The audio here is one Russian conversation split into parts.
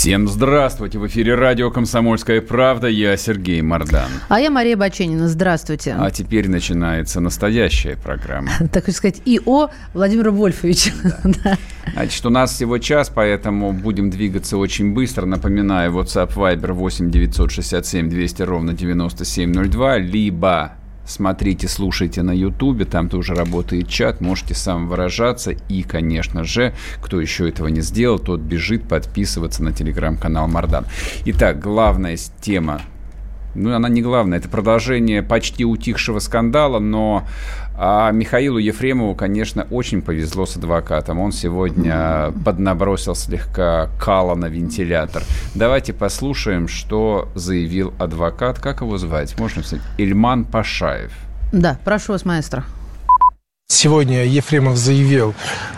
Всем здравствуйте! В эфире радио «Комсомольская правда». Я Сергей Мордан. А я Мария Баченина. Здравствуйте. А теперь начинается настоящая программа. Так сказать, ИО Владимира Вольфовича. Да. Значит, у нас всего час, поэтому будем двигаться очень быстро. Напоминаю, WhatsApp Viber 8 967 200 ровно 9702, либо смотрите, слушайте на Ютубе, там тоже работает чат, можете сам выражаться. И, конечно же, кто еще этого не сделал, тот бежит подписываться на телеграм-канал Мардан. Итак, главная тема ну, она не главная, это продолжение почти утихшего скандала, но а Михаилу Ефремову, конечно, очень повезло с адвокатом. Он сегодня поднабросил слегка кала на вентилятор. Давайте послушаем, что заявил адвокат. Как его звать? Можно сказать? Ильман Пашаев. Да, прошу вас, маэстро. Сегодня Ефремов заявил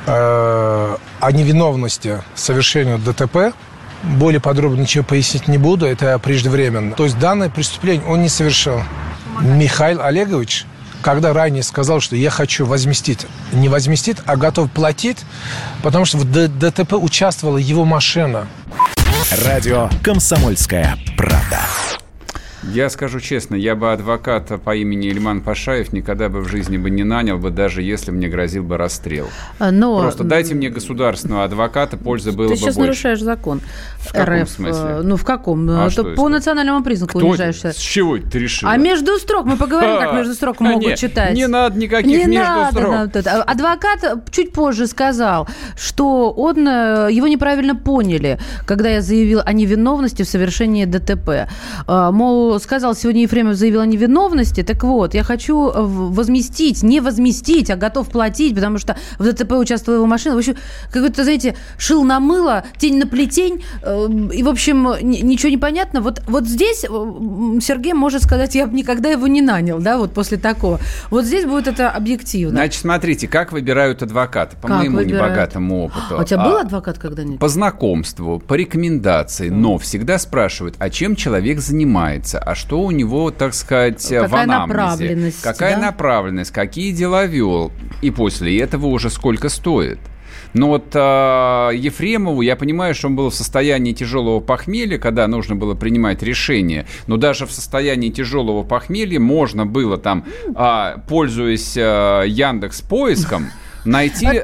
э, о невиновности совершения ДТП. Более подробно ничего пояснить не буду, это преждевременно. То есть данное преступление он не совершил. Михаил Олегович когда ранее сказал, что я хочу возместить, не возместить, а готов платить, потому что в ДТП участвовала его машина. Радио «Комсомольская правда». Я скажу честно, я бы адвоката по имени Ильман Пашаев никогда бы в жизни бы не нанял бы, даже если мне грозил бы расстрел. А, но... Просто дайте мне государственного адвоката, пользы было Ты бы сейчас больше. нарушаешь закон. В каком РФ. смысле? Ну, в каком? А Это что по это? национальному признаку Кто унижаешься. С чего ты решила? А между строк, мы поговорим, как между строк А, могут не, читать. Не надо никаких Не между надо строк. А Адвокат чуть позже сказал, что он, э, его неправильно поняли, когда я заявил о невиновности в совершении ДТП. А, Сказал, сегодня Ефремов заявил о невиновности. Так вот, я хочу э, возместить, не возместить, а готов платить, потому что в ДТП участвовала его машина. В общем, какой-то, знаете, шил на мыло, тень на плетень. э, И, в общем, ничего не понятно. Вот, вот здесь э, Сергей может сказать, я бы никогда его не нанял, да, вот после такого. Вот здесь будет это объективно. Значит, смотрите, как выбирают адвоката по Как моему выбирают? небогатому опыту. А у тебя был А, адвокат когда-нибудь? По знакомству, по рекомендации, но всегда спрашивают, а чем человек занимается, а что у него, так сказать, в Какая анамнезе. направленность, Какая да? направленность, какие дела вел, и после этого уже сколько стоит. Но вот а, Ефремову, я понимаю, что он был в состоянии тяжелого похмелья, когда нужно было принимать решение, но даже в состоянии тяжелого похмелья можно было там, а, пользуясь а, Яндекс поиском, найти Вот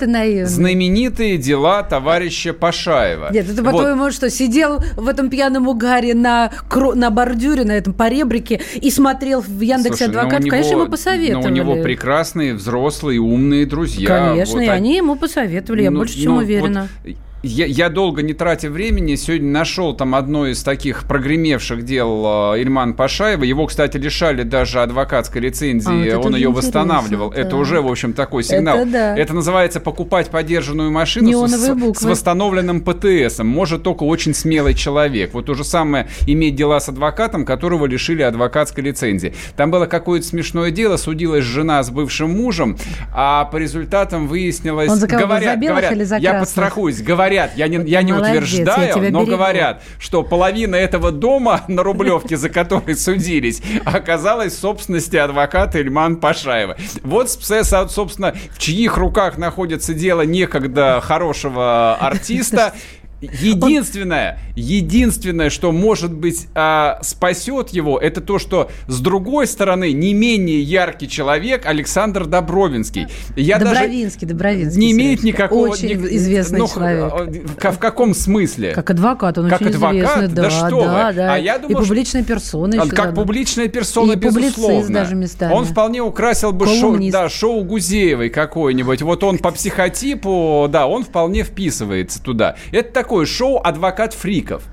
знаменитые дела товарища Пашаева. Нет, это Вот. по-твоему что, сидел в этом пьяном угаре на, кро- на бордюре, на этом поребрике и смотрел в Яндексе Слушай, ну, адвокат? него- Конечно, ему Но посоветовали. у него прекрасные, взрослые, умные друзья. Конечно, Вот и они- они ему посоветовали, я Ну, больше чем ну, уверена. вот я, я долго не тратя времени, сегодня нашел там одно из таких прогремевших дел э, Ильман Пашаева. Его, кстати, лишали даже адвокатской лицензии, А, вот это он ее восстанавливал. Это так. уже, в общем, такой сигнал. Это да. Это называется покупать подержанную машину с, с- восстановленным ПТСом. Может только очень смелый человек. Вот то же самое иметь дела с адвокатом, которого лишили адвокатской лицензии. Там было какое-то смешное дело, судилась жена с бывшим мужем, а по результатам выяснилось... Он за кого говорят, за белых говорят, или за я красных? подстрахуюсь, говорят, я не, я не Молодец, я утверждаю, тебя но берегу. говорят, что половина этого дома на Рублевке, за который судились, оказалась в собственности адвоката Ильман Пашаева. Вот, собственно, в чьих руках находится дело некогда хорошего артиста. Единственное, единственное, что может быть а, спасет его, это то, что с другой стороны не менее яркий человек Александр Добровинский. Я даже Добровинский, Добровинский. не имеет Сережка. никакого... Очень ни- известный ну, человек. х- В каком смысле? Как адвокат, он Как очень адвокат? известный. Да Да, что да, вы. да. А я думал, и публичная персона Он еще. как да. публичная персона, И безусловно. даже местами. Он вполне украсил бы шоу, Колумнист. да, шоу Гузеевой какое-нибудь. Вот он по психотипу, да, он вполне вписывается туда. Это такое шоу адвокат фриков.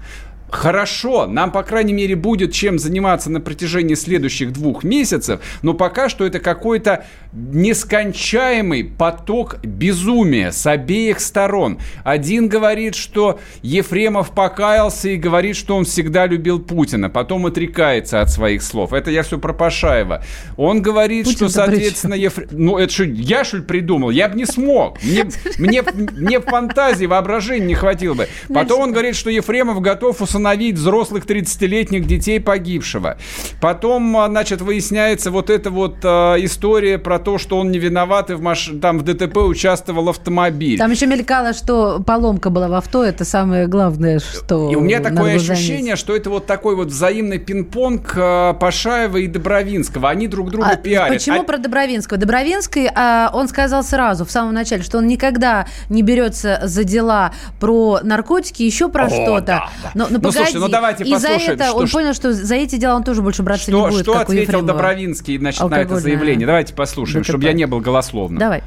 Хорошо, нам, по крайней мере, будет чем заниматься на протяжении следующих двух месяцев, но пока что это какой-то нескончаемый поток безумия с обеих сторон. Один говорит, что Ефремов покаялся и говорит, что он всегда любил Путина, потом отрекается от своих слов. Это я все про Пашаева. Он говорит, Путин что, соответственно, Ефремов... Ну, это что, я, что ли, придумал? Я бы не смог. Мне, мне, мне фантазии, воображения не хватило бы. Потом он говорит, что Ефремов готов усыновить взрослых 30-летних детей погибшего. Потом, а, значит, выясняется вот эта вот э, история про то, что он не виноват, и в маш... там в ДТП участвовал автомобиль. Там еще мелькало, что поломка была в авто, это самое главное, что... И у меня такое ощущение, что это вот такой вот взаимный пинг-понг э, Пашаева и Добровинского. Они друг друга а пиарят. Почему а... про Добровинского? Добровинский, э, он сказал сразу, в самом начале, что он никогда не берется за дела про наркотики, еще про что-то. Да, да. Но, но, ну, погоди, слушай, ну давайте и послушаем. за это что, он понял, что за эти дела он тоже больше браться что, не будет, Что ответил Добровинский значит, на это заявление? Давайте послушаем, ДТП. чтобы я не был голословным. Давай.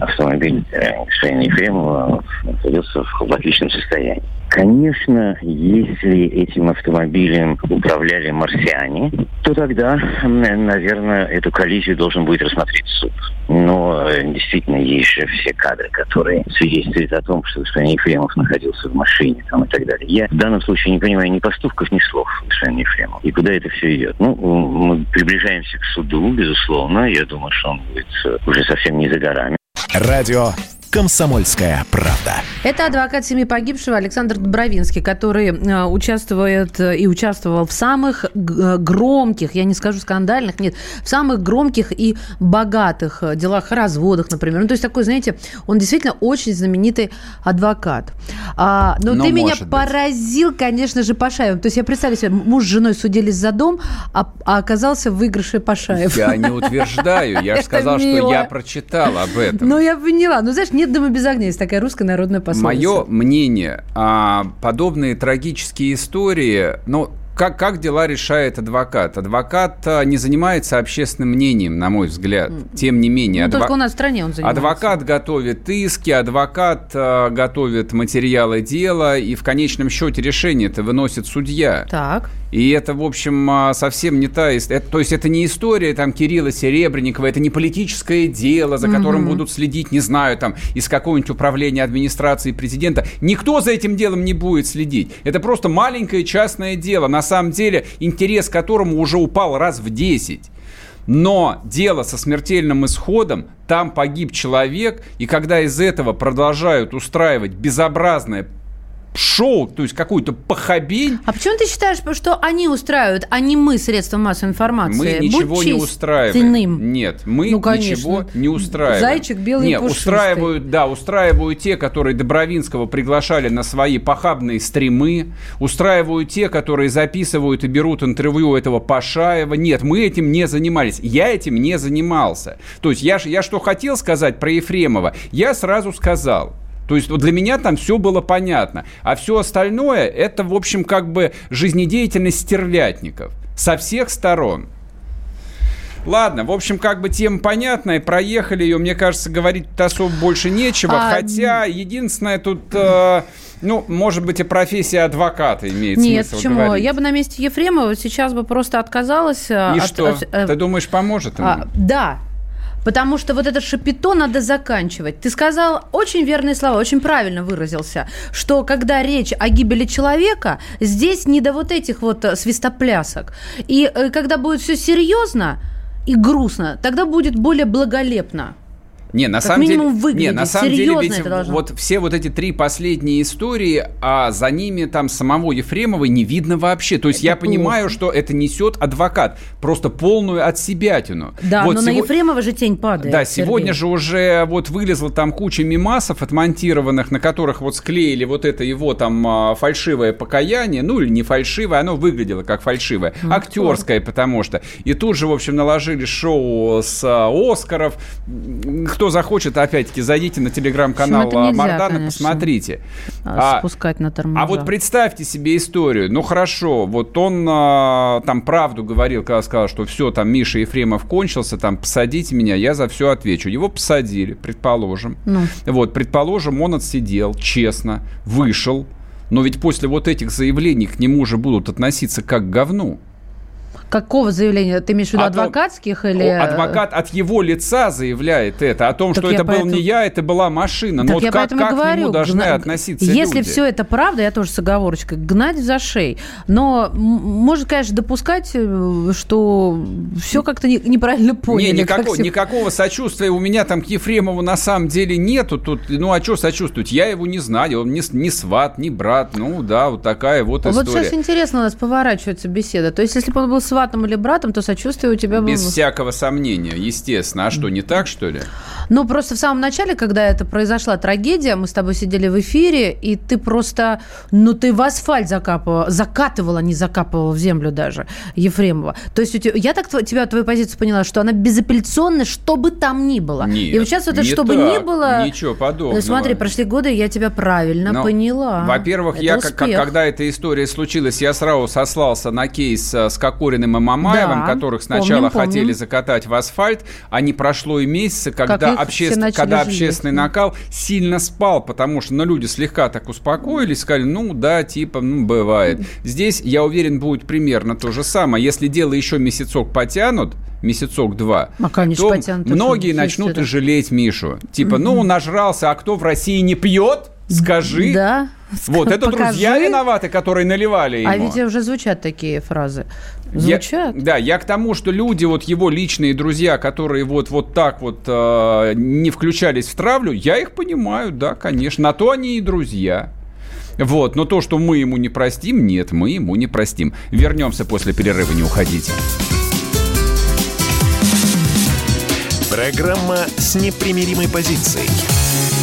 Автомобиль господина Ефремова находился в отличном состоянии. Конечно, если этим автомобилем управляли марсиане, то тогда, наверное, эту коллизию должен будет рассмотреть суд. Но э, действительно есть же все кадры, которые свидетельствуют о том, что господин Ефремов находился в машине там, и так далее. Я в данном случае не понимаю ни поступков, ни слов господина Ефремова. И куда это все идет? Ну, мы приближаемся к суду, безусловно. Я думаю, что он будет э, уже совсем не за горами. Радио «Комсомольская правда». Это адвокат семьи погибшего Александр Добровинский, который э, участвует э, и участвовал в самых э, громких, я не скажу скандальных, нет, в самых громких и богатых делах, разводах, например. Ну, то есть такой, знаете, он действительно очень знаменитый адвокат. А, но, но ты меня быть. поразил, конечно же, Пашаевым. То есть я представляю себе, муж с женой судились за дом, а, а оказался в выигрыше Пашаев. Я не утверждаю, я же сказал, что я прочитал об этом. Ну, я поняла. Ну, знаешь, нет дома без огня, есть такая русская народная пословица. Мое мнение, а, подобные трагические истории, ну, как, как дела решает адвокат? Адвокат а, не занимается общественным мнением, на мой взгляд. Тем не менее. Ну, адво... Только у нас в стране он занимается. Адвокат готовит иски, адвокат а, готовит материалы дела, и в конечном счете решение это выносит судья. Так. И это, в общем, а, совсем не та история. То есть это не история там Кирилла Серебренникова, это не политическое дело, за которым mm-hmm. будут следить, не знаю, там, из какого-нибудь управления администрации президента. Никто за этим делом не будет следить. Это просто маленькое частное дело, на самом деле интерес которому уже упал раз в 10. Но дело со смертельным исходом, там погиб человек, и когда из этого продолжают устраивать безобразное шоу, то есть какую-то похабень. А почему ты считаешь, что они устраивают, а не мы, средства массовой информации? Мы ничего не устраиваем. Нет, мы ну, ничего не устраиваем. Зайчик белый Нет, пушистый. устраивают, да, устраивают те, которые Добровинского приглашали на свои похабные стримы, устраивают те, которые записывают и берут интервью этого Пашаева. Нет, мы этим не занимались. Я этим не занимался. То есть я, я что хотел сказать про Ефремова, я сразу сказал. То есть вот для меня там все было понятно. А все остальное это, в общем, как бы жизнедеятельность стерлятников со всех сторон. Ладно, в общем, как бы тема понятная, проехали ее, мне кажется, говорить особо больше нечего, а... хотя единственное тут... Э, ну, может быть, и профессия адвоката имеет Нет, смысл почему? говорить. Я бы на месте Ефремова сейчас бы просто отказалась. Э, и от, что? От, от, Ты думаешь, поможет ему? А, да, Потому что вот это шапито надо заканчивать. Ты сказал очень верные слова, очень правильно выразился, что когда речь о гибели человека, здесь не до вот этих вот э, свистоплясок. И э, когда будет все серьезно и грустно, тогда будет более благолепно. Не, на как самом деле, не, на самом деле ведь вот все вот эти три последние истории, а за ними там самого Ефремова не видно вообще. То есть это я плохо. понимаю, что это несет адвокат, просто полную от себятину. Да, вот но сего... на Ефремова же тень падает. Да, Сергей. сегодня же уже вот вылезла там куча мимасов отмонтированных, на которых вот склеили вот это его там а, фальшивое покаяние, ну или не фальшивое, оно выглядело как фальшивое, ну, актерское, потому что. И тут же, в общем, наложили шоу с а, Оскаров, кто захочет, опять-таки, зайдите на телеграм-канал а, Мардана, посмотрите. А, спускать на тормоза. А вот представьте себе историю. Ну, хорошо, вот он а, там правду говорил, когда сказал, что все, там Миша Ефремов кончился, там, посадите меня, я за все отвечу. Его посадили, предположим. Ну. Вот, предположим, он отсидел, честно, вышел, Но ведь после вот этих заявлений к нему же будут относиться как к говну. Какого заявления? Ты имеешь в виду О том- адвокатских или... Адвокат от его лица заявляет это, о том, Так что это был поэтому- не я, это была машина. Так Но вот я как, и как к говорю, нему должны гна- относиться Если люди? все это правда, я тоже с оговорочкой, гнать за шеи. Но может, конечно, допускать, э, что все как-то не- неправильно поняли. Не, как никакого, всё- никакого сочувствия у меня там к Ефремову на самом деле нету. Тут, ну а что сочувствовать? Я его не знаю, он не, не сват, не брат. Ну да, вот такая вот Вот история. сейчас интересно у нас поворачивается беседа. То есть, если бы он был сватом или братом, то сочувствие у тебя было... Без всякого сомнения, естественно. А что, не так, что ли? Ну, просто в самом начале, когда это произошла трагедия, мы с тобой сидели в эфире, и ты просто, ну, ты в асфальт закапывала, закатывала, не закапывала в землю даже, Ефремова. То есть у тебя, я так тебя, твою позицию поняла, что она безапелляционная, что бы там ни было. Нет, и вот сейчас это, не что бы ни было... ничего подобного. Ну, смотри, прошли годы, я тебя правильно Ну, поняла. Во-первых, я, как, когда эта история случилась, я сразу сослался на кейс э, с Кокориным и Мамаевым, Да, которых сначала помним, помним. хотели закатать в асфальт, а не прошло и месяца, когда, обществ- начали когда жалеть. общественный накал сильно спал, потому что ну, люди слегка так успокоились, сказали, ну да, типа, ну бывает. Здесь, я уверен, будет примерно то же самое. Если дело еще месяцок потянут, месяцок-два, А, конечно, то потянут, многие начнут и жалеть Мишу. Типа, ну, нажрался, а кто в России не пьет? Скажи. Да. Вот это Покажи. друзья виноваты, которые наливали ему. А ведь уже звучат такие фразы. Я- Звучат. да, я к тому, что люди, вот его личные друзья, которые вот, вот так вот э, не включались в травлю, я их понимаю, да, конечно. На то они и друзья. Вот, но то, что мы ему не простим, нет, мы ему не простим. Вернемся после перерыва, не уходите. Программа с непримиримой позицией.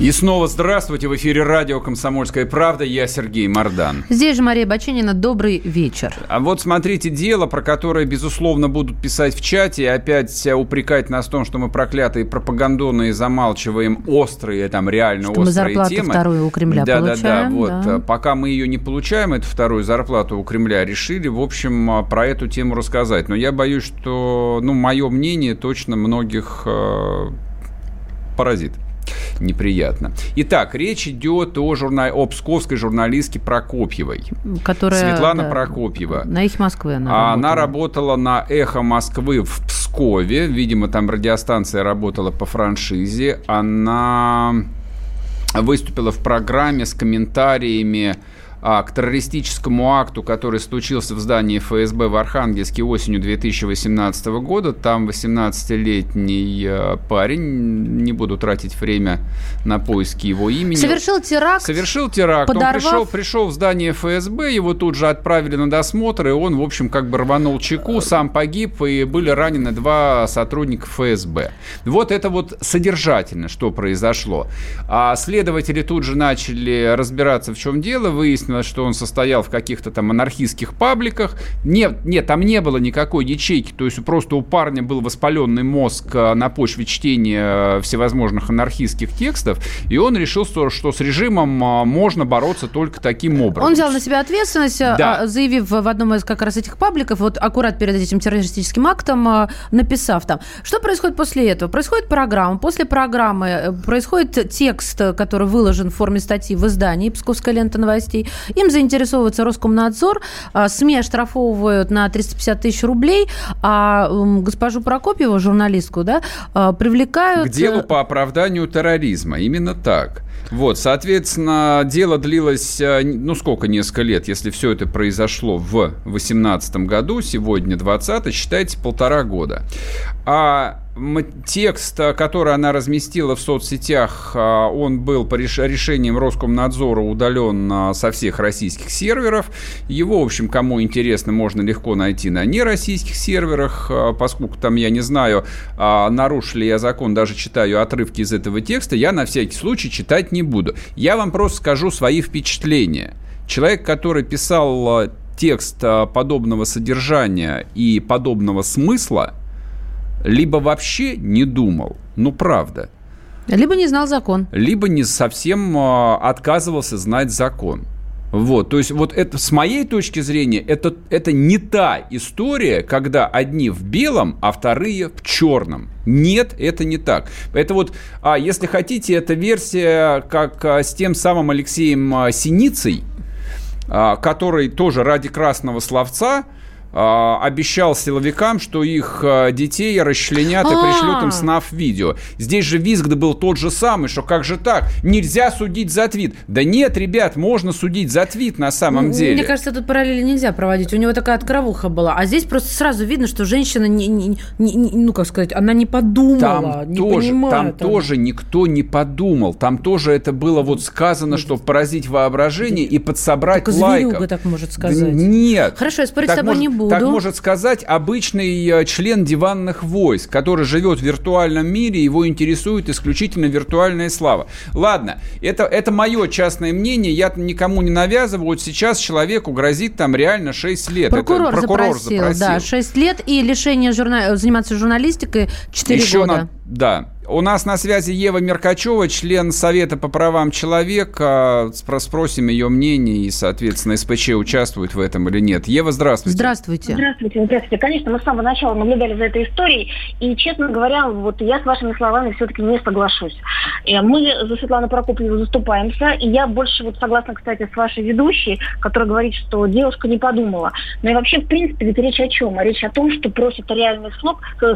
И снова здравствуйте. В эфире радио «Комсомольская правда». Я Сергей Мордан. Здесь же Мария Баченина. Добрый вечер. А вот смотрите, дело, про которое, безусловно, будут писать в чате, и опять упрекать нас в том, что мы проклятые пропагандоны и замалчиваем острые, там, реально Что мы острые зарплату темы. вторую у Кремля да, Да, да, получаем, вот. да. э, Пока мы ее не получаем, эту вторую зарплату у Кремля, решили, в общем, э, про эту тему рассказать. Но я боюсь, что, ну, мое мнение точно многих э, поразит неприятно. Итак, речь идет о, журна... о псковской журналистке Прокопьевой. Которая, Светлана да, Прокопьева. На их Москвы она А Она работала. работала на «Эхо Москвы» в Пскове. Видимо, там радиостанция работала по франшизе. Она выступила в программе с комментариями а, к террористическому акту, который случился в здании ФСБ в Архангельске осенью 2018 года. Там 18-летний э, парень, не буду тратить время на поиски его имени. Совершил теракт. Совершил теракт. Подорвав- Он пришел, пришел в здание ФСБ, его тут же отправили на досмотр, и он, в общем, как бы рванул чеку, сам погиб, и были ранены два сотрудника ФСБ. Вот это вот содержательно, что произошло. А следователи тут же начали разбираться, в чем дело. Выяснилось, что он состоял в каких-то там анархистских пабликах. Нет, нет, там не было никакой ячейки, то есть просто у парня был воспаленный мозг а, на почве чтения э, всевозможных анархистских текстов, и он решил, что, что с режимом а, можно бороться только таким образом. Он взял на себя ответственность, Да. а, заявив в одном из как раз этих пабликов, вот аккурат перед этим террористическим актом, написав там, что происходит после этого? Происходит программа, после программы э, происходит текст, э, который выложен в форме статьи в издании «Псковская лента новостей». Им заинтересовывается Роскомнадзор, а, СМИ оштрафовывают на 350 тысяч рублей, а госпожу Прокопьеву, журналистку, да, а, привлекают... К делу э, по оправданию терроризма. Именно так. Вот, соответственно, дело длилось, э, ну сколько, несколько лет, если все это произошло в 2018 году, сегодня 20 считайте, полтора года. А текст, который она разместила в соцсетях, а, он был по решением Роскомнадзора удален а, со всех российских серверов. Его, в общем, кому интересно, можно легко найти на нероссийских серверах, а, поскольку там, я не знаю, нарушили я закон, даже читаю отрывки из этого текста, я на всякий случай читать не буду. Я вам просто скажу свои впечатления. Человек, который писал текст подобного содержания и подобного смысла, либо вообще не думал, ну правда. Либо не знал закон. Либо не совсем э, отказывался знать закон. Вот, то есть вот это, с моей точки зрения, это, это не та история, когда одни в белом, а вторые в черном. Нет, это не так. Это вот, а если хотите, это версия, как а, с тем самым Алексеем а, Синицей, а, который тоже ради красного словца а, обещал силовикам, что их а, детей расчленят и пришлют им снав видео. Здесь же визг был тот же самый, что как же так? Нельзя судить за твит. Да нет, ребят, можно судить за твит на самом деле. Мне кажется, тут параллели нельзя проводить. У него такая откровуха была. А здесь просто сразу видно, что женщина, не, не, не, ну как сказать, она не подумала, там не тоже, понимает. Там этого. тоже никто не подумал. Там тоже это было вот сказано, чтобы поразить воображение и подсобрать Только лайков. так может сказать. Да нет. Хорошо, я спорить с тобой может, не буду. Так может сказать обычный э, член диванных войск, который живет в виртуальном мире, его интересует исключительно виртуальная слава. Ладно, это, это мое частное мнение, я никому не навязываю. Вот сейчас человеку грозит там реально 6 лет. Прокурор, это прокурор запросил, запросил, да, 6 лет и лишение журна... заниматься журналистикой 4 Еще года. На... Да, у нас на связи Ева Меркачева, член Совета по правам человека. Спросим ее мнение и, соответственно, СПЧ участвует в этом или нет. Ева, здравствуйте. Здравствуйте. Здравствуйте. Здравствуйте. Конечно, мы с самого начала наблюдали за этой историей. И, честно говоря, вот я с вашими словами все-таки не соглашусь. Э, мы за Светлану Прокопьеву заступаемся. И я больше вот согласна, кстати, с вашей ведущей, которая говорит, что девушка не подумала. Но и вообще, в принципе, ведь речь о чем? А речь о том, что просит реальный срок, э,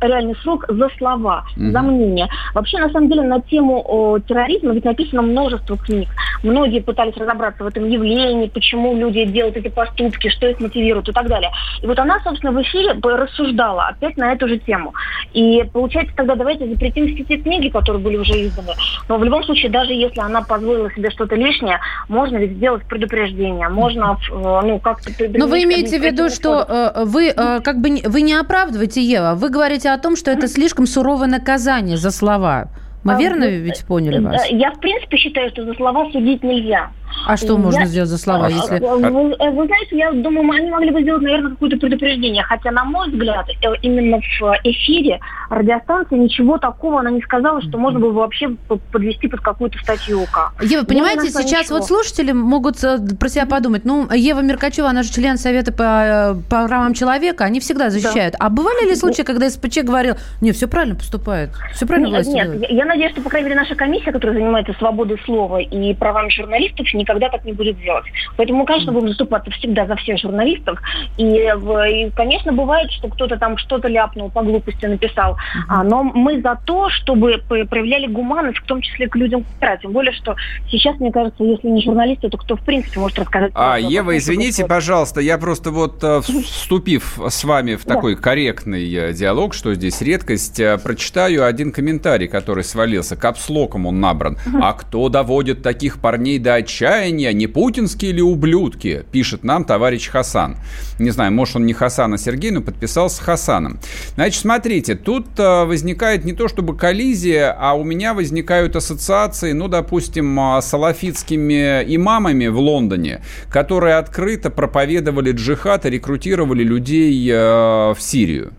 реальный срок за слова, mm-hmm. за мнение. Вообще, на самом деле, на тему о, терроризма ведь написано множество книг. Многие пытались разобраться в этом явлении, почему люди делают эти поступки, что их мотивирует и так далее. И вот она, собственно, в эфире рассуждала опять на эту же тему. И получается, тогда давайте запретим все те книги, которые были уже изданы. Но в любом случае, даже если она позволила себе что-то лишнее, можно ведь сделать предупреждение, можно, э, ну, как-то... Но вы имеете в виду, что э, вы э, как бы вы не оправдываете Ева, вы говорите о том, что это слишком суровое наказание наказание за слова. Мы а, верно ведь поняли вас? Я, в принципе, считаю, что за слова судить нельзя. А что я... можно сделать за слова, если... Вы, э, вы знаете, я думаю, они могли бы сделать, наверное, какое-то предупреждение. Хотя, на мой взгляд, э, именно в эфире радиостанции ничего такого она не сказала, что можно было вообще подвести под какую-то статью УК. Ева, понимаете, сейчас ничего. вот слушатели могут э, про себя подумать, ну, Ева Меркачева, она же член Совета по, по правам человека, они всегда защищают. Да. А бывали ли случаи, когда СПЧ говорил, не, все правильно поступает, все правильно нет, Нет, делает? я надеюсь, что, по крайней мере, наша комиссия, которая занимается свободой слова и правами журналистов, никогда так не будет делать. Поэтому мы, конечно, будем заступаться всегда за всех журналистов. И, и конечно, бывает, что кто-то там что-то ляпнул, по глупости написал. А, но мы за то, чтобы проявляли гуманность, в том числе к людям. Тем более, что сейчас, мне кажется, если не журналисты, то кто, в принципе, может рассказать? А, Ева, извините, пожалуйста, я просто вот, э, вступив с вами в такой да. корректный э, диалог, что здесь редкость, э, прочитаю один комментарий, который свалился. Капслоком он набран. А кто доводит таких парней до отчаяния, не путинские ли ублюдки, пишет нам товарищ Хасан. Не знаю, может он не Хасан, а Сергей, но подписался Хасаном. Значит, смотрите, тут э, возникает не то чтобы коллизия, а у меня возникают ассоциации, ну, допустим, э, с салафитскими имамами в Лондоне, которые открыто проповедовали джихад и рекрутировали людей э, в Сирию.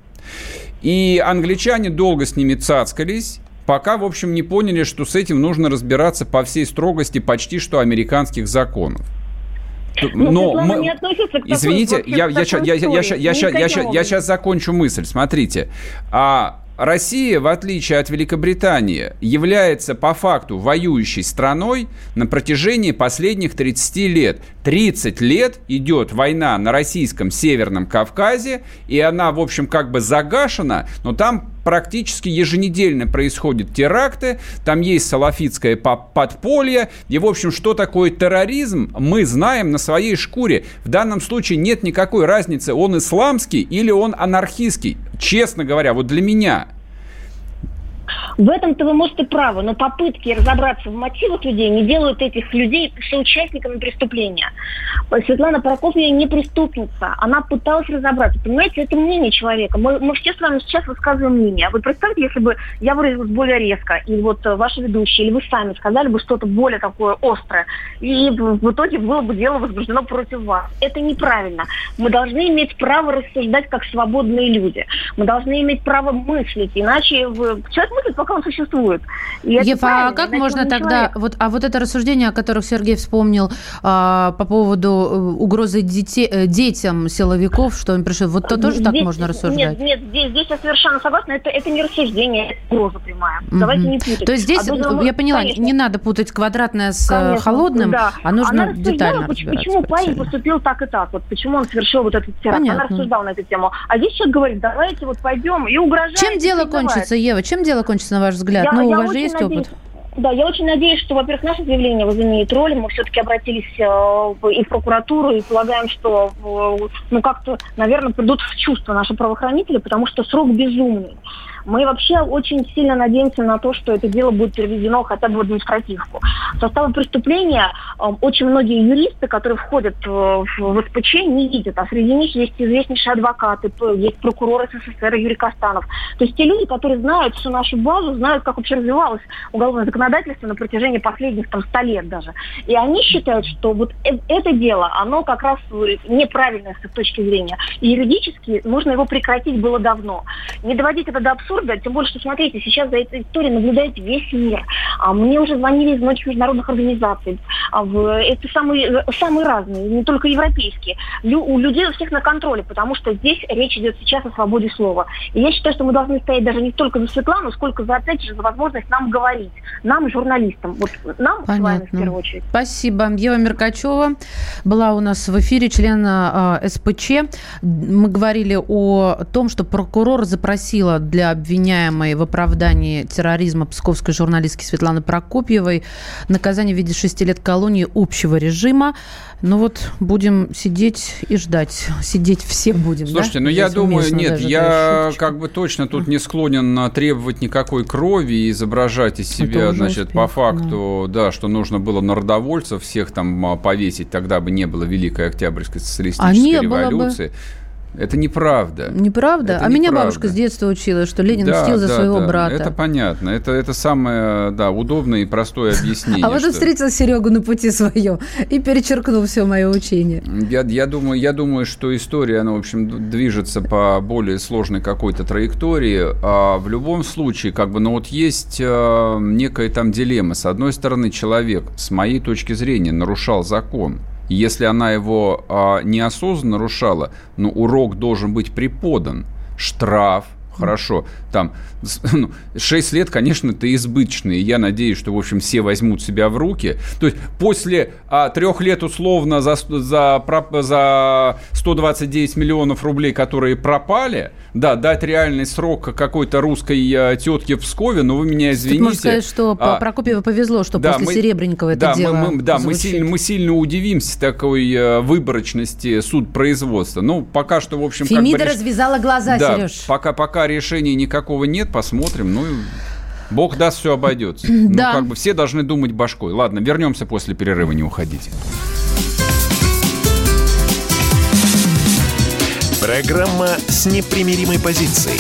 И англичане долго с ними цацкались, пока, в общем, не поняли, что с этим нужно разбираться по всей строгости почти что американских законов. Но, Но мы... Извините, я, я, я, я, я, я, я, я, я, я сейчас закончу мысль. Смотрите. А Россия, в отличие от Великобритании, является по факту воюющей страной на протяжении последних 30 лет. 30 лет идет война на российском Северном Кавказе, и она, в общем, как бы загашена, но там практически еженедельно происходят теракты, там есть салафитское подполье, и, в общем, что такое терроризм, мы знаем на своей шкуре. В данном случае нет никакой разницы, он исламский или он анархистский. Честно говоря, вот для меня – в этом-то вы можете правы, но попытки разобраться в мотивах людей не делают этих людей соучастниками преступления. Светлана Прокофьева не преступница. Она пыталась разобраться. Понимаете, это мнение человека. Мы, мы все с вами сейчас высказываем мнение. А вы представьте, если бы я выразилась более резко, и вот э, ваши ведущие, или вы сами сказали бы что-то более такое острое, и в итоге было бы дело возбуждено против вас. Это неправильно. Мы должны иметь право рассуждать как свободные люди. Мы должны иметь право мыслить, иначе человек мыслит, пока он существует. Ев, а как можно тогда, вот, а вот это рассуждение, о которых Сергей вспомнил а, по поводу э, угрозы дете, э, детям силовиков, что он пришел, вот то тоже здесь, так можно рассуждать? Нет, нет, здесь, здесь я совершенно согласна, это, это не рассуждение, это угроза прямая. Mm-hmm. Давайте не путать. То есть здесь, а я поняла, конечно. не надо путать квадратное с э, конечно, холодным, да. а нужно Она детально почему парень поступил так и так, вот почему он совершил вот этот теракт. Понятно. Она рассуждала на эту тему. А здесь человек говорит, давайте вот пойдем и угрожает. Чем дело кончится, Ева, чем дело кончится, на ваш взгляд? Я, ну, у вас же есть надеюсь, опыт. Да, я очень надеюсь, что, во-первых, наше заявление возымеет роль. Мы все-таки обратились э, и в прокуратуру, и полагаем, что, э, ну, как-то, наверное, придут в чувство наши правоохранители, потому что срок безумный. Мы вообще очень сильно надеемся на то, что это дело будет переведено хотя бы в административку. В преступления э, очень многие юристы, которые входят э, в СПЧ, не видят. А среди них есть известнейшие адвокаты, есть прокурор СССР Юрий Костанов. То есть те люди, которые знают всю нашу базу, знают, как вообще развивалось уголовное законодательство на протяжении последних там, 100 лет даже. И они считают, что вот э, это дело, оно как раз неправильное с их точки зрения. И юридически нужно его прекратить было давно. Не доводить это до абсурда тем более, что, смотрите, сейчас за этой историей наблюдает весь мир. А мне уже звонили из многих международных организаций. А это самые, самые разные, не только европейские. Лю, у людей у всех на контроле, потому что здесь речь идет сейчас о свободе слова. И я считаю, что мы должны стоять даже не только за Светлану, сколько за, опять же, за возможность нам говорить, нам, журналистам. Вот нам Понятно. с вами в первую очередь. Спасибо. Ева Меркачева была у нас в эфире, член э, СПЧ. Мы говорили о том, что прокурор запросила для обвиняемой в оправдании терроризма псковской журналистки Светланы Прокопьевой. Наказание в виде шести лет колонии общего режима. Ну вот будем сидеть и ждать. Сидеть все будем, Слушайте, да? ну я думаю, нет, я как бы точно тут не склонен требовать никакой крови и изображать из себя, значит, успех, по факту, да. да, что нужно было народовольцев всех там а, повесить, тогда бы не было Великой Октябрьской социалистической а революции. Бы это неправда. Неправда? Это а неправда. меня бабушка с детства учила, что Ленин да, мстил за да, своего да. брата. Это понятно. Это, это самое да, удобное и простое объяснение. А вот что... встретил Серегу на пути своем и перечеркнул все мое учение. Я, я, думаю, я думаю, что история, она, в общем, движется по более сложной какой-то траектории. А в любом случае, как бы, ну вот есть э, некая там дилемма. С одной стороны, человек, с моей точки зрения, нарушал закон. Если она его а, неосознанно нарушала, ну, урок должен быть преподан. Штраф, хорошо, там, ну, 6 лет, конечно, это избыточно, и я надеюсь, что, в общем, все возьмут себя в руки. То есть после а, трех лет условно за, за, за 129 миллионов рублей, которые пропали, да, дать реальный срок какой-то русской а, тетке в Пскове, но вы меня извините. Можно сказать, что а, Прокопьева повезло, что да, после мы, Серебренникова это да, дело мы, мы, Да, мы сильно, мы сильно удивимся такой а, выборочности суд производства. Ну, пока что, в общем... Фемида как бы, развязала глаза, да, Сереж. Пока, пока решения никакого нет, посмотрим. Ну, Бог даст, все обойдется. Да. Ну, как бы все должны думать башкой. Ладно, вернемся после перерыва, не уходите. Программа с непримиримой позицией.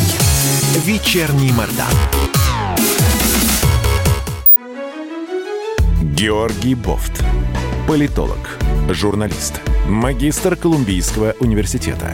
Вечерний Мордан. Георгий Бофт. Политолог, журналист, магистр Колумбийского университета,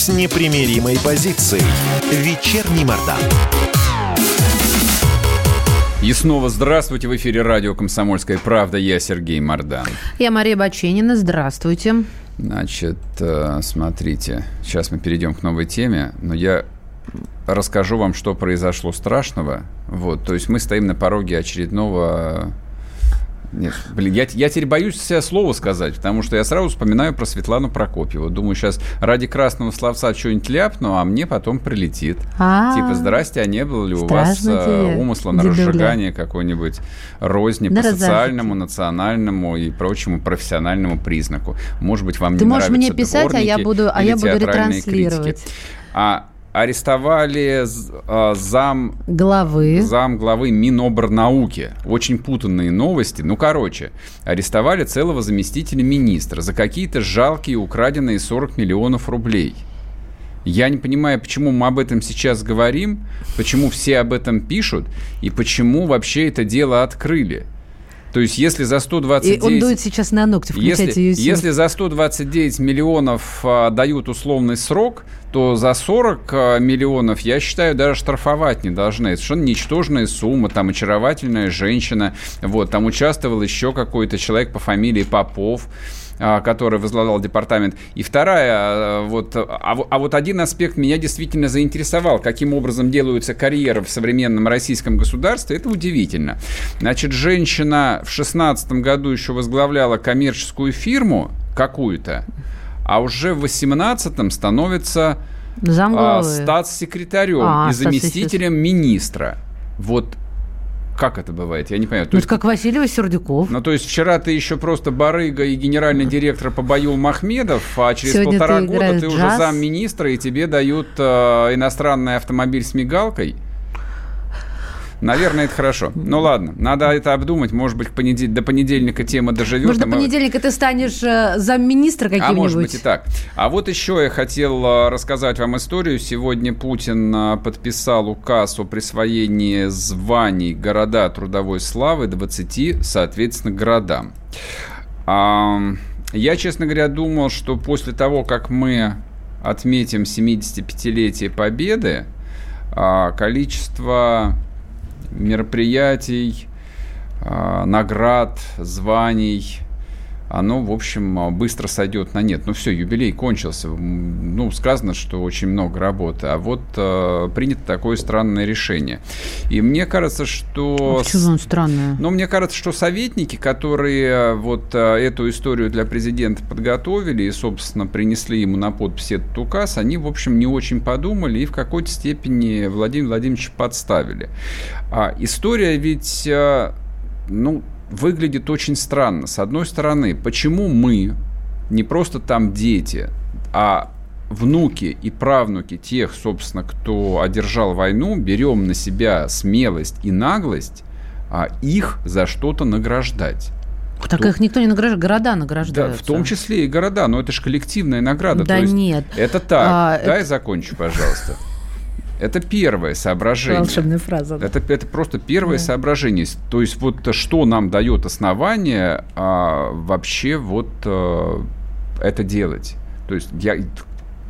с непримиримой позицией. Вечерний Мордан. И снова здравствуйте. В эфире радио «Комсомольская правда». Я Сергей Мордан. Я Мария Баченина. Здравствуйте. Значит, э, смотрите. Сейчас мы перейдем к новой теме. Но я расскажу вам, что произошло страшного. Вот, то есть мы стоим на пороге очередного нет, блин, я, я теперь боюсь себе слово сказать, потому что я сразу вспоминаю про Светлану Прокопьеву. Думаю, сейчас ради красного словца что-нибудь ляпну, а мне потом прилетит. А-а-а. Типа, здрасте, а не было ли у вас э, умысла на разжигание какой-нибудь розни по социальному, национальному и прочему профессиональному признаку? Может быть, вам Ты не можешь нравятся мне писать, а я буду, а я буду ретранслировать. А арестовали э, зам главы. зам главы Минобрнауки. Очень путанные новости. Ну, короче, арестовали целого заместителя министра за какие-то жалкие украденные 40 миллионов рублей. Я не понимаю, почему мы об этом сейчас говорим, почему все об этом пишут и почему вообще это дело открыли. То есть, если за 129... И он дует сейчас на ногти, включайте если, если за 129 миллионов а, дают условный срок, то за 40 а, миллионов, я считаю, даже штрафовать не должны. Это совершенно ничтожная сумма, там очаровательная женщина, вот, там участвовал еще какой-то человек по фамилии Попов, который возглавлял департамент. И вторая, а, вот, а, а вот один аспект меня действительно заинтересовал, каким образом делаются карьеры в современном российском государстве, это удивительно. Значит, женщина в 16 году еще возглавляла коммерческую фирму какую-то, а уже в 18-м становится а, статс-секретарем а, и заместителем министра. Вот как это бывает? Я не понимаю. То ну, есть, как Васильева Сердюков. Ну, то есть вчера ты еще просто барыга и генеральный директор побоил Махмедов, а через Сегодня полтора ты года ты джаз. уже замминистра, и тебе дают э, иностранный автомобиль с мигалкой. Наверное, это хорошо. Ну ладно, надо это обдумать. Может быть, понедел... до понедельника тема доживет. Может, до мы... понедельника ты станешь э, замминистра каким-нибудь. А может быть и так. А вот еще я хотел э, рассказать вам историю. Сегодня Путин э, подписал указ о присвоении званий города трудовой славы 20, соответственно, городам. Я, честно говоря, думал, что после того, как мы отметим 75-летие Победы, а, количество мероприятий, а, наград, званий, оно, в общем, быстро сойдет на нет. Ну все, юбилей кончился. Ну, сказано, что очень много работы. А вот э, принято такое странное решение. И мне кажется, что... А почему странное? Ну, мне кажется, что советники, которые вот э, эту историю для президента подготовили и, собственно, принесли ему на подпись этот указ, они, в общем, не очень подумали и в какой-то степени Владимир Владимирович подставили. А история ведь, э, ну, выглядит очень странно. С одной стороны, почему мы, не просто там дети, а внуки и правнуки тех, собственно, кто одержал войну, берем на себя смелость и наглость а их за что-то награждать. Так их никто не награждает, города награждают. Да, в том числе и города, но это же коллективная награда. Да нет. Это так. А, Дай это... закончу, пожалуйста. Это первое соображение. Волшебная фраза. Да. Это, это просто первое да. соображение. То есть вот что нам дает основание а, вообще вот а, это делать. То есть я,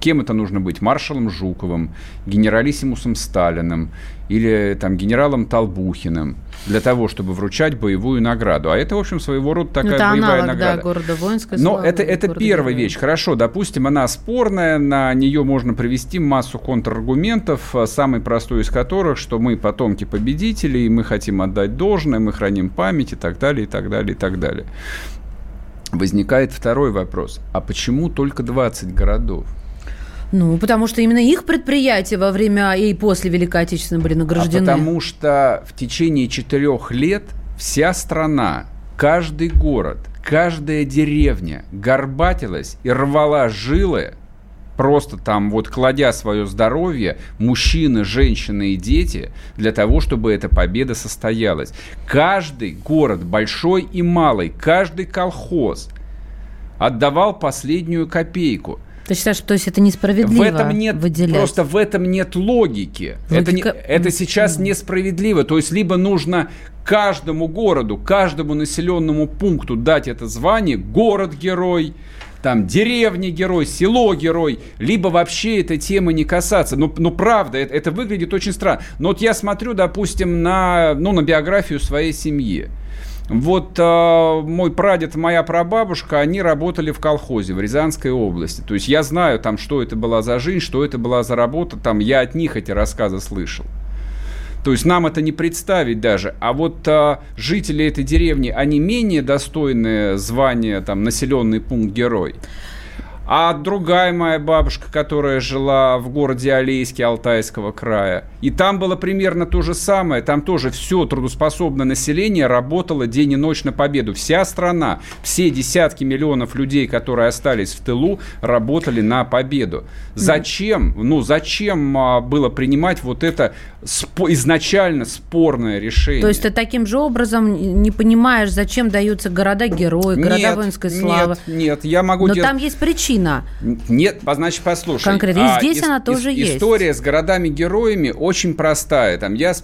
кем это нужно быть? Маршалом Жуковым, генералиссимусом Сталиным или там генералом Толбухиным для того, чтобы вручать боевую награду. А это, в общем, своего рода такая это боевая аналог, награда. Да, города воинской Но славы, это, это первая вещь. Хорошо, допустим, она спорная, на нее можно привести массу контраргументов, самый простой из которых, что мы потомки победителей, мы хотим отдать должное, мы храним память и так далее, и так далее, и так далее. Возникает второй вопрос. А почему только 20 городов? Ну, потому что именно их предприятия во время и после Великой Отечественной были награждены. А потому что в течение четырех лет вся страна, каждый город, каждая деревня горбатилась и рвала жилы, просто там вот кладя свое здоровье, мужчины, женщины и дети, для того, чтобы эта победа состоялась. Каждый город, большой и малый, каждый колхоз отдавал последнюю копейку – ты считаешь, то есть это несправедливо в этом нет, выделять? Просто в этом нет логики. Логика... Это, не, это сейчас несправедливо. То есть либо нужно каждому городу, каждому населенному пункту дать это звание город-герой, там деревня герой, село герой, либо вообще эта тема не касаться. Ну, ну правда, это, это выглядит очень странно. Но вот я смотрю, допустим, на, ну, на биографию своей семьи. Вот э, мой прадед, моя прабабушка, они работали в колхозе в Рязанской области. То есть я знаю там, что это была за жизнь, что это была за работа. Там я от них эти рассказы слышал. То есть нам это не представить даже. А вот а, жители этой деревни, они менее достойны звания там населенный пункт герой. А другая моя бабушка, которая жила в городе Алейске Алтайского края, и там было примерно то же самое. Там тоже все трудоспособное население работало день и ночь на победу. Вся страна, все десятки миллионов людей, которые остались в тылу, работали на победу. Зачем? Ну, зачем а, было принимать вот это спо- изначально спорное решение? То есть ты таким же образом не понимаешь, зачем даются города-герои, города воинской славы? Нет, нет, я могу... Но тебе- там есть причина. Нет, значит, послушай. Конкретно. И а, здесь она тоже есть. История с городами-героями очень простая. Там я,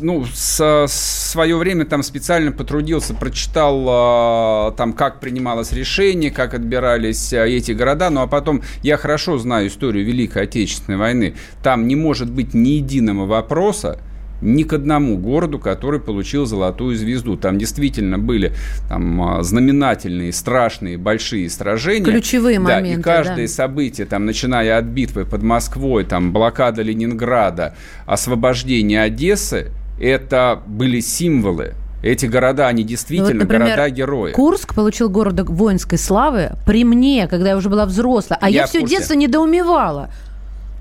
ну, с, свое время там специально потрудился, прочитал а, там, как принималось решение, как отбирались а, эти города. Ну, а потом я хорошо знаю историю Великой Отечественной войны. Там не может быть ни единого вопроса, ни к одному городу, который получил золотую звезду. Там действительно были там, а, знаменательные, страшные, большие сражения. Ключевые Да, моменты, И каждое да. событие, там, начиная от битвы под Москвой, там, блокада Ленинграда, освобождение Одессы, это были символы. Эти города, они Ну действительно вот, например, города-герои. Курск получил город воинской славы при мне, когда я уже была взрослая. А я, Я все детство недоумевала.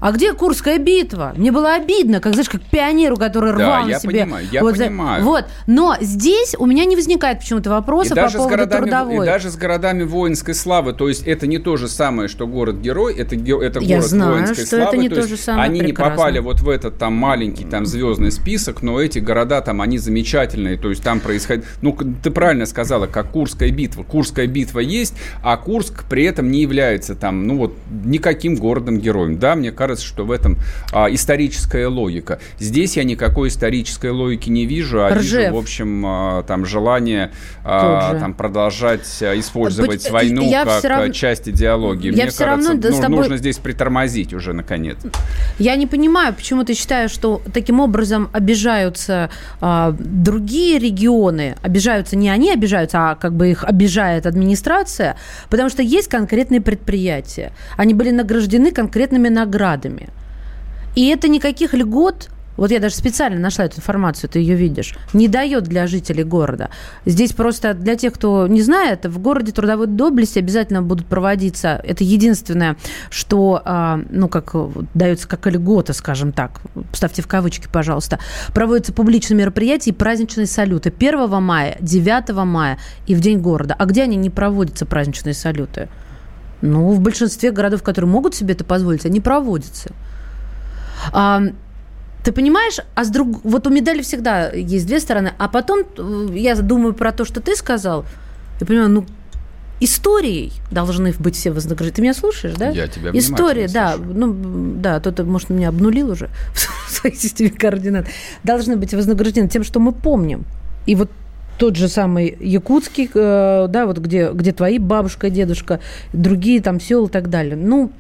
А где Курская битва? Мне было обидно, как, знаешь, как пионеру, который Да, рвал на я себе. понимаю, я вот, понимаю. Вот. Но здесь у меня не возникает почему-то И вопроса по даже, с поводу городами, трудовой. и даже с городами воинской славы. То есть это не то же самое, что город-герой, это, это Я город знаю, воинской что это славы. не то то же самое, Они прекрасно. не попали вот в этот там маленький там звездный список, но эти города там, они замечательные. То есть там происходит... Ну, ты правильно сказала, как Курская битва. Курская битва есть, а Курск при этом не является там, ну вот, никаким городом-героем. Да, мне кажется, что в этом а, историческая логика. Здесь я никакой исторической логики не вижу, а Ржев. вижу, в общем, а, там желание а, там продолжать а, использовать Быть- войну я как равно- а, часть идеологии. я Мне всё кажется, равно да, ну, тобой- нужно здесь притормозить уже наконец. Я не понимаю, почему ты считаешь, что таким образом обижаются а, другие регионы. Обижаются не они обижаются, а как бы их обижает администрация, потому что есть конкретные предприятия. Они были награждены конкретными наградами. И это никаких льгот вот я даже специально нашла эту информацию, ты ее видишь, не дает для жителей города. Здесь просто для тех, кто не знает, в городе трудовой доблести обязательно будут проводиться. Это единственное, что, а, ну, как дается как льгота, скажем так, ставьте в кавычки, пожалуйста, проводятся публичные мероприятия и праздничные салюты 1 мая, 9 мая и в День города. А где они не проводятся, праздничные салюты? Ну, в большинстве городов, которые могут себе это позволить, они проводятся. А, ты понимаешь, а с друг... вот у медали всегда есть две стороны, а потом э, я думаю про то, что ты сказал, я понимаю, ну, историей должны быть все вознаграждены. Ты меня слушаешь, да? Я тебя История, да, слушаю. ну, да, кто-то, может, меня обнулил уже в своей системе координат. Должны быть вознаграждены тем, что мы помним. И вот тот же самый Якутский, э, да, вот где, где твои бабушка, дедушка, другие там села и так далее. Ну,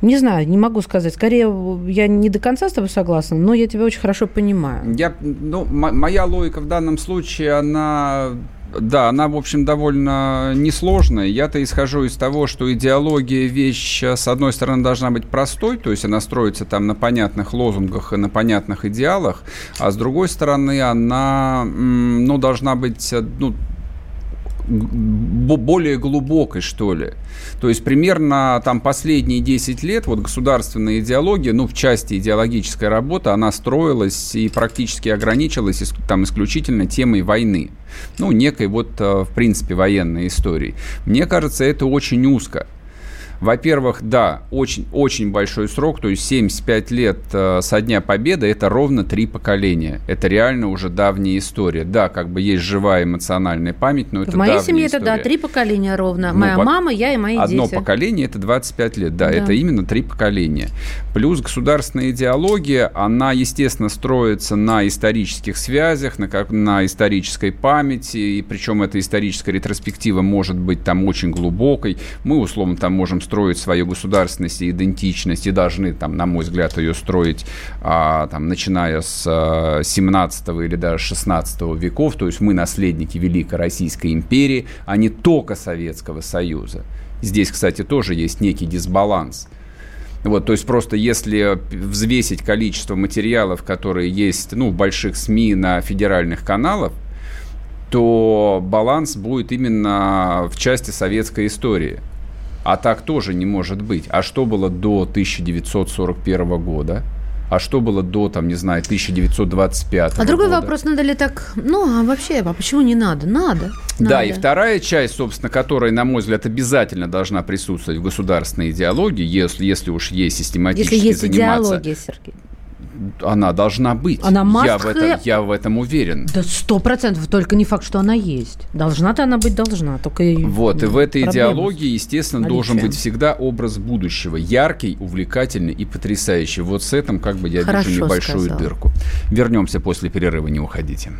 не знаю, не могу сказать. Скорее, я не до конца с тобой согласна, но я тебя очень хорошо понимаю. Я, ну, моя логика в данном случае, она, да, она, в общем, довольно несложная. Я-то исхожу из того, что идеология вещь, э, с одной стороны, должна быть простой, то есть она строится там на понятных лозунгах и на понятных идеалах, а с другой стороны, она, ну, должна быть, э, ну, более глубокой, что ли. То есть примерно там последние 10 лет вот государственная идеология, ну, в части идеологическая работа, она строилась и практически ограничилась там исключительно темой войны. Ну, некой вот, э, в принципе, военной истории. Мне кажется, это очень узко. Во-первых, да, очень, очень большой срок, то есть 75 лет э, со Дня Победы – это ровно три поколения. Это реально уже давняя история. Да, как бы есть живая эмоциональная память, но это В моей семье история. это, да, три поколения ровно. Ну, Моя во- мама, я и мои Одно дети. поколение – это 25 лет. Да, Да. это именно три поколения. Плюс государственная идеология, она, естественно, строится на исторических связях, на, как, на исторической памяти, и причем эта историческая ретроспектива может быть там очень глубокой. Мы, условно, там можем строить свою государственность и идентичность, и должны, там, на мой взгляд, ее строить, а, там, начиная с а, 17 или даже 16 веков. То есть мы наследники Великой Российской империи, а не только Советского Союза. Здесь, кстати, тоже есть некий дисбаланс. Вот, то есть просто если взвесить количество материалов, которые есть ну, в больших СМИ на федеральных каналах, то баланс будет именно в части советской истории. А так тоже не может быть. А что было до 1941 года? А что было до, там, не знаю, 1925 А другой года? вопрос, надо ли так... Ну, а вообще, а почему не надо? Надо. Да, Надо. и вторая часть, собственно, которая, на мой взгляд, обязательно должна присутствовать в государственной идеологии, если, если уж есть систематически Если есть заниматься, идеология, Сергей. Она должна быть. Она must я, в этом, я в этом уверен. Да сто процентов, только не факт, что она есть. Должна-то она быть должна, только Вот, и в этой идеологии, естественно, должен наличием. быть всегда образ будущего. Яркий, увлекательный и потрясающий. Вот с этим как бы я Хорошо вижу небольшую сказал. дырку. Вернемся после перерыва, не уходите.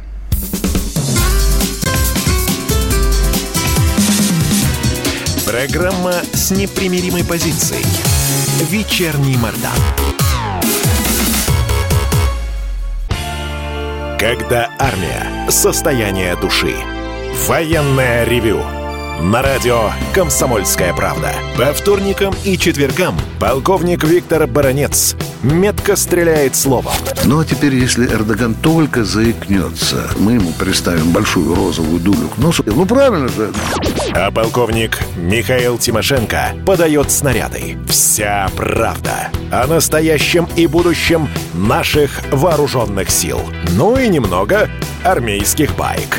Программа с непримиримой позицией. Вечерний Мордан. Когда армия. Состояние души. Военное ревю. На радио «Комсомольская правда». По вторникам и четвергам полковник Виктор Баранец метко стреляет словом. Ну а теперь, если Эрдоган только заикнется, мы ему приставим большую розовую дулю к носу. Ну правильно же. А полковник Михаил Тимошенко подает снаряды. Вся правда о настоящем и будущем наших вооруженных сил. Ну и немного армейских байк.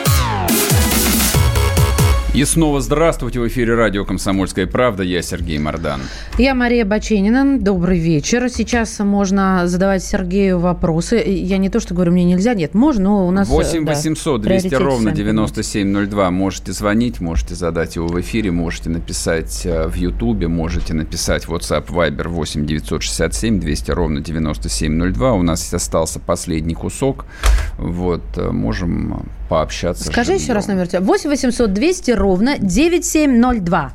И снова здравствуйте в эфире радио «Комсомольская правда». Я Сергей Мордан. Я Мария Баченина. Добрый вечер. Сейчас можно задавать Сергею вопросы. Я не то, что говорю, мне нельзя. Нет, можно, но у нас... э, 8 да, 800 200 приоритеты ровно сами 9702. Можете звонить, можете задать его в эфире, можете написать э, в Ютубе, можете написать WhatsApp Viber 8 967 200 ровно 9702. У нас остался последний кусок. Вот, э, можем пообщаться. Скажи еще раз номер тебя. 8 800 200 ровно 9702.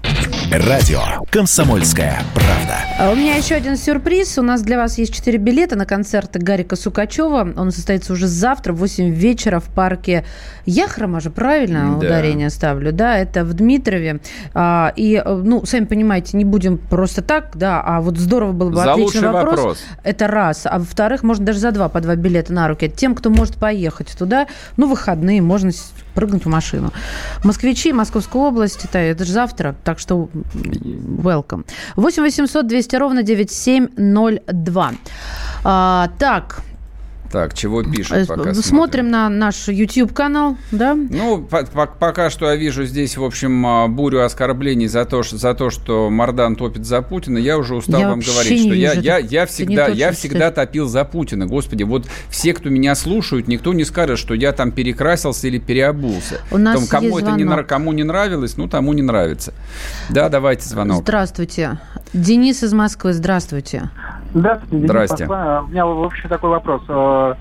Радио «Комсомольская правда». А У меня еще один сюрприз. У нас для вас есть 4 билета на концерт Гарика Сукачева. Он состоится уже завтра в 8 вечера в парке Яхрома же, правильно Да. ударение ставлю? Да, это в Дмитрове. А, и, э, ну, сами понимаете, не будем просто так, да, а вот здорово было бы За отличный вопрос. вопрос. Это раз. А во-вторых, можно даже за два, по два билета на руки. Тем, кто может поехать туда, ну, выходные, можно прыгнуть в машину. Москвичи, Московская область, это, это же завтра, так что welcome. 8 800 200 ровно 9702. А, так, Так, чего э, пишут пока смотрим на наш YouTube-канал, да? Ну, по- по- пока что я вижу здесь, в общем, а, бурю оскорблений за то, что, за то, что Мардан топит за Путина. Я уже устал Я вам говорить, не что я, я, я не всегда, я всегда топил за Путина. Господи, вот все, кто меня слушают, никто не скажет, что я там перекрасился или переобулся. У нас Там, кому это не, звонок. нра- кому не нравилось, ну, тому не нравится. Да, давайте звонок. Здравствуйте. Денис из Москвы, здравствуйте. Здравствуйте, Денис Здрасте. Москва. У меня вообще такой вопрос. Э,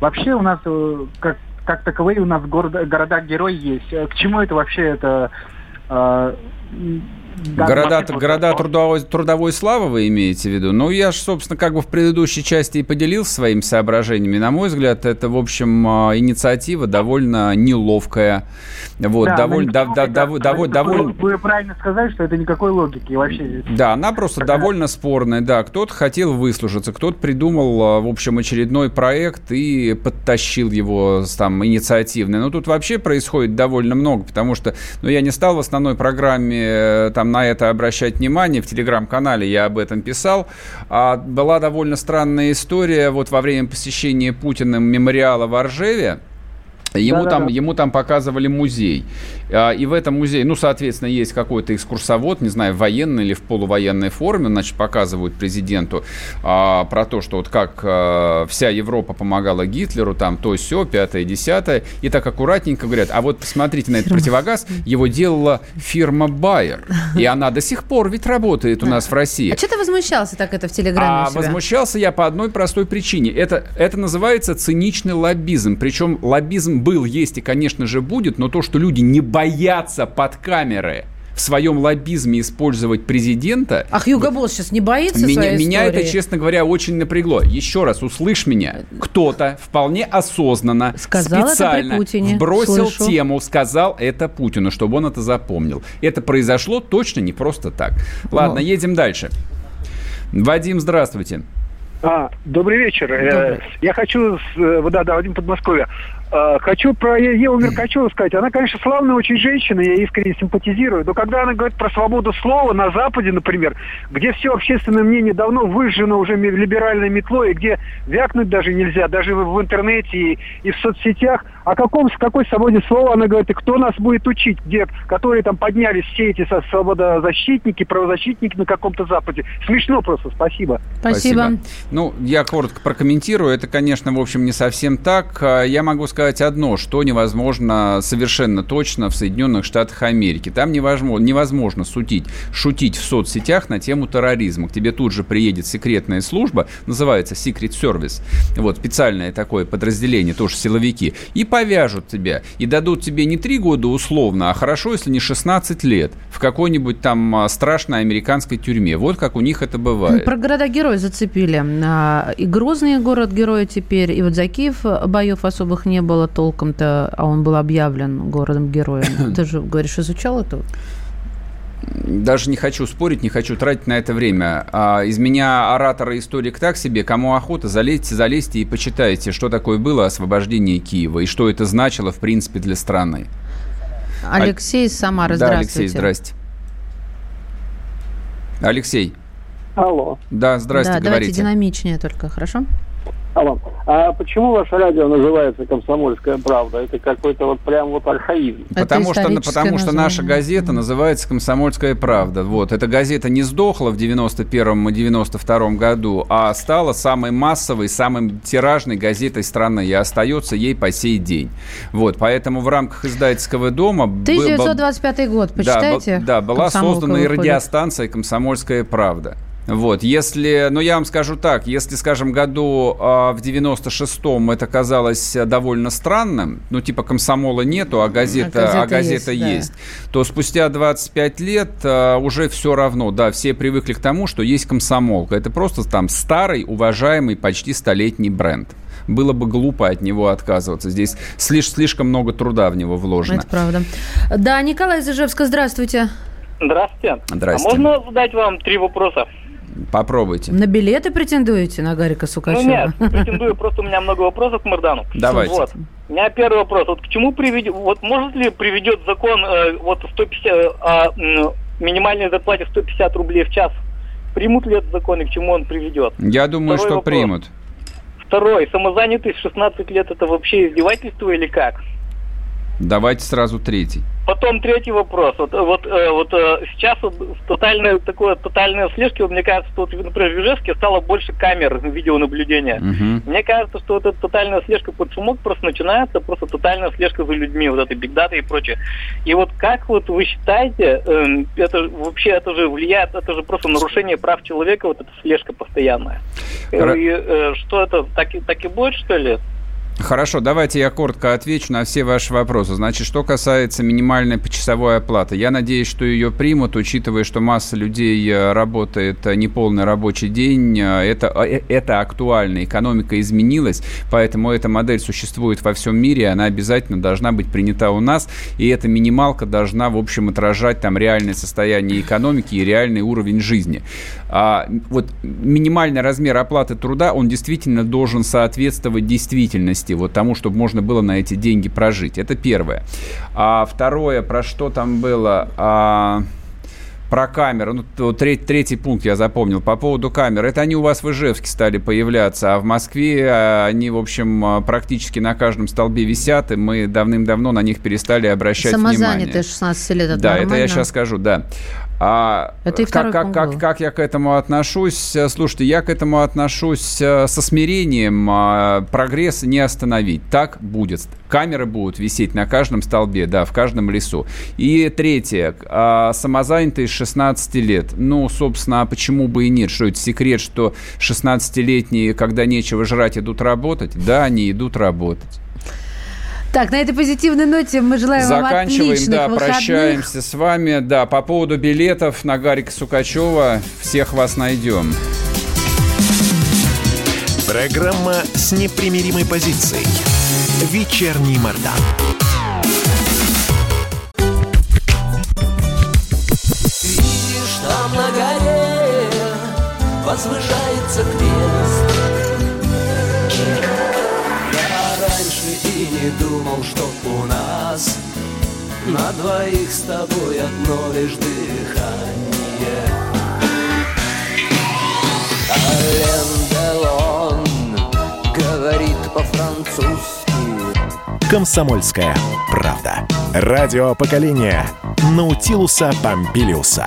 Вообще у нас э, как, как таковые у нас город, города-герои есть. Э, К чему это вообще это Да, Города, города трудовой, трудовой славы вы имеете в виду? Ну, я же, собственно, как бы в предыдущей части и поделился своими соображениями. На мой взгляд, это, в общем, а, инициатива довольно неловкая. Вот, Да, довольно, никакой- дов- да, дов- она довольно, довольно, Вы правильно сказали, что это никакой логики вообще здесь. Да, она просто Такая- довольно спорная, да. Кто-то хотел выслужиться, кто-то придумал, а, в общем, очередной проект и подтащил его там инициативный. Но тут вообще происходит довольно много, потому что, ну, я не стал в основной программе э, там на это обращать внимание, в телеграм-канале я об этом писал. А была довольно странная история вот во время посещения Путиным мемориала в Оржеве. Ему, Да-да-да. там, ему там показывали музей. А, И в этом музее, ну, соответственно, есть какой-то экскурсовод, не знаю, в военной или в полувоенной форме, значит, показывают президенту а, про то, что вот как а, вся Европа помогала Гитлеру, там, то, все, пятое, десятое. И так аккуратненько говорят, а вот посмотрите на этот противогаз, его делала фирма Bayer. И она до сих пор ведь работает у нас в России. А что ты возмущался так это в Телеграме А возмущался я по одной простой причине. Это, это называется циничный лоббизм. Причем лоббизм был, есть и, конечно же, будет, но то, что люди не боятся под камеры в своем лоббизме использовать президента, Ах, Юго Босс сейчас не боится меня, своей меня это, истории? честно говоря, очень напрягло. Еще раз, услышь меня. Кто-то вполне осознанно, Сказал это специально Путине. Слышу. тему, сказал это Путину, чтобы он это запомнил. Это произошло точно не просто так. Ладно, Ну. едем дальше. Вадим, здравствуйте. А, добрый вечер. Э, Добрый. Я хочу, с, э, да, да, Вадим Подмосковье. Э, Хочу про Еву Меркачеву сказать. Она, конечно, славная очень женщина, я ей искренне симпатизирую. Но когда она говорит про свободу слова на Западе, например, где все общественное мнение давно выжжено уже либеральной метлой, и где вякнуть даже нельзя, даже в интернете и, и в соцсетях, о каком, с какой свободе слова она говорит, и кто нас будет учить, где, которые там поднялись все эти свободозащитники, правозащитники на каком-то Западе. Смешно просто, спасибо. Спасибо. Ну, я коротко прокомментирую. Это, конечно, в общем, не совсем так. А, Я могу сказать одно, что невозможно совершенно точно в Соединенных Штатах Америки. Там невозможно, невозможно шутить, шутить в соцсетях на тему терроризма. К тебе тут же приедет секретная служба, называется Secret Service. Вот, специальное такое подразделение, тоже силовики. И повяжут тебя. И дадут тебе не три года условно, а хорошо, если не 16 лет в какой-нибудь там а, страшной американской тюрьме. Вот как у них это бывает. Про города-герои зацепили. А, И Грозный город-герой теперь, и вот за Киев боев особых не было толком-то, а он был объявлен городом-героем. Ты же, говоришь, изучал это? Даже не хочу спорить, не хочу тратить на это время. А, из меня оратора историк так себе. Кому охота, залезьте, залезьте и почитайте, что такое было освобождение Киева и что это значило, в принципе, для страны. Алексей из Самары, да, здравствуйте. Алексей, здрасте. Алексей, Алло. да, здрасте, да, давайте говорите. динамичнее только, хорошо? Алло. А почему ваше радио называется «Комсомольская правда»? Это какой-то вот прям вот архаизм. Это Потому что, потому что наша газета называется «Комсомольская правда». Вот. Эта газета не сдохла в 91-м и 92-м году, а стала самой массовой, самой тиражной газетой страны и остается ей по сей день. Вот. Поэтому в рамках издательского дома... был- 1925 год, да, почитайте. б- Да, была создана и радиостанция «Комсомольская правда». Вот, если, ну я вам скажу так, если, скажем, году а, в 96-м это казалось довольно странным, ну типа комсомола нету, а газета, А а газета газета есть, есть, то спустя 25 лет а, уже все равно, да, все привыкли к тому, что есть комсомолка. Это просто там старый, уважаемый, почти столетний бренд. Было бы глупо от него отказываться. Здесь слиш- слишком много труда в него вложено. Это правда. Да, Николай из Ижевска, здравствуйте. Здравствуйте. Здрасте. А можно задать вам три вопроса? Попробуйте. На билеты претендуете на Гарика Ну Сукачева? нет, претендую, просто у меня много вопросов к Мардану. Давайте. Вот. У меня первый вопрос. Вот к чему приведет, вот может ли приведет закон э, вот 150, о м, минимальной зарплате 150 рублей в час? Примут ли этот закон и к чему он приведет? Я думаю, Второй что вопрос. примут. Второй. Самозанятость в 16 лет это вообще издевательство или как? Давайте сразу третий. Потом третий вопрос. Вот, э, вот, э, вот э, сейчас вот тотальное такое тотальное слежки, мне кажется, что вот, например, в Ижевске стало больше камер видеонаблюдения. Мгм. Мне кажется, что вот эта тотальная слежка под шумок просто начинается, просто тотальная слежка за людьми, вот это бигдата и прочее. И вот как вот вы считаете, эм, это вообще это же влияет, это же просто нарушение прав человека, вот эта слежка постоянная. Ра- И, что это, так и, так и будет, что ли? Хорошо, давайте я коротко отвечу на все ваши вопросы. Значит, что касается минимальной почасовой оплаты, я надеюсь, что ее примут, учитывая, что масса людей э, работает э, неполный рабочий день. Э, это, это актуально, экономика изменилась, поэтому эта модель существует во всем мире, она обязательно должна быть принята у нас, и эта минималка должна, в общем, отражать там реальное состояние экономики и реальный уровень жизни. А, вот минимальный размер оплаты труда, он действительно должен соответствовать действительности, вот тому, чтобы можно было на эти деньги прожить. Это первое. А второе, про что там было? А, про камеры. Ну, третий, третий пункт я запомнил. По поводу камер. Это они у вас в Ижевске стали появляться, а в Москве а, они, в общем, а, практически на каждом столбе висят, и мы давным-давно на них перестали обращать Самозанятые внимание. 16 лет, это Да, нормально. это я сейчас скажу, да. А Это и как, как, как, как я к этому отношусь? Слушайте, я к этому отношусь э, со смирением. А, прогресс не остановить. Так будет. Камеры будут висеть на каждом столбе, да, в каждом лесу. И третье. А, самозанятые с 16 лет. Ну, собственно, а почему бы и нет? Что это секрет, что 16-летние, когда нечего жрать, идут работать? Да, они идут работать. Так, на этой позитивной ноте мы желаем Заканчиваем, вам отличных да, выходных. прощаемся с вами. Да, по поводу билетов на Гарика Сукачева всех вас найдем. Программа с непримиримой позицией. Вечерний Мордан. На двоих с тобой одно лишь дыхание. Ален Делон говорит по-французски. Комсомольская правда. Радио поколения Наутилуса Помпилиуса.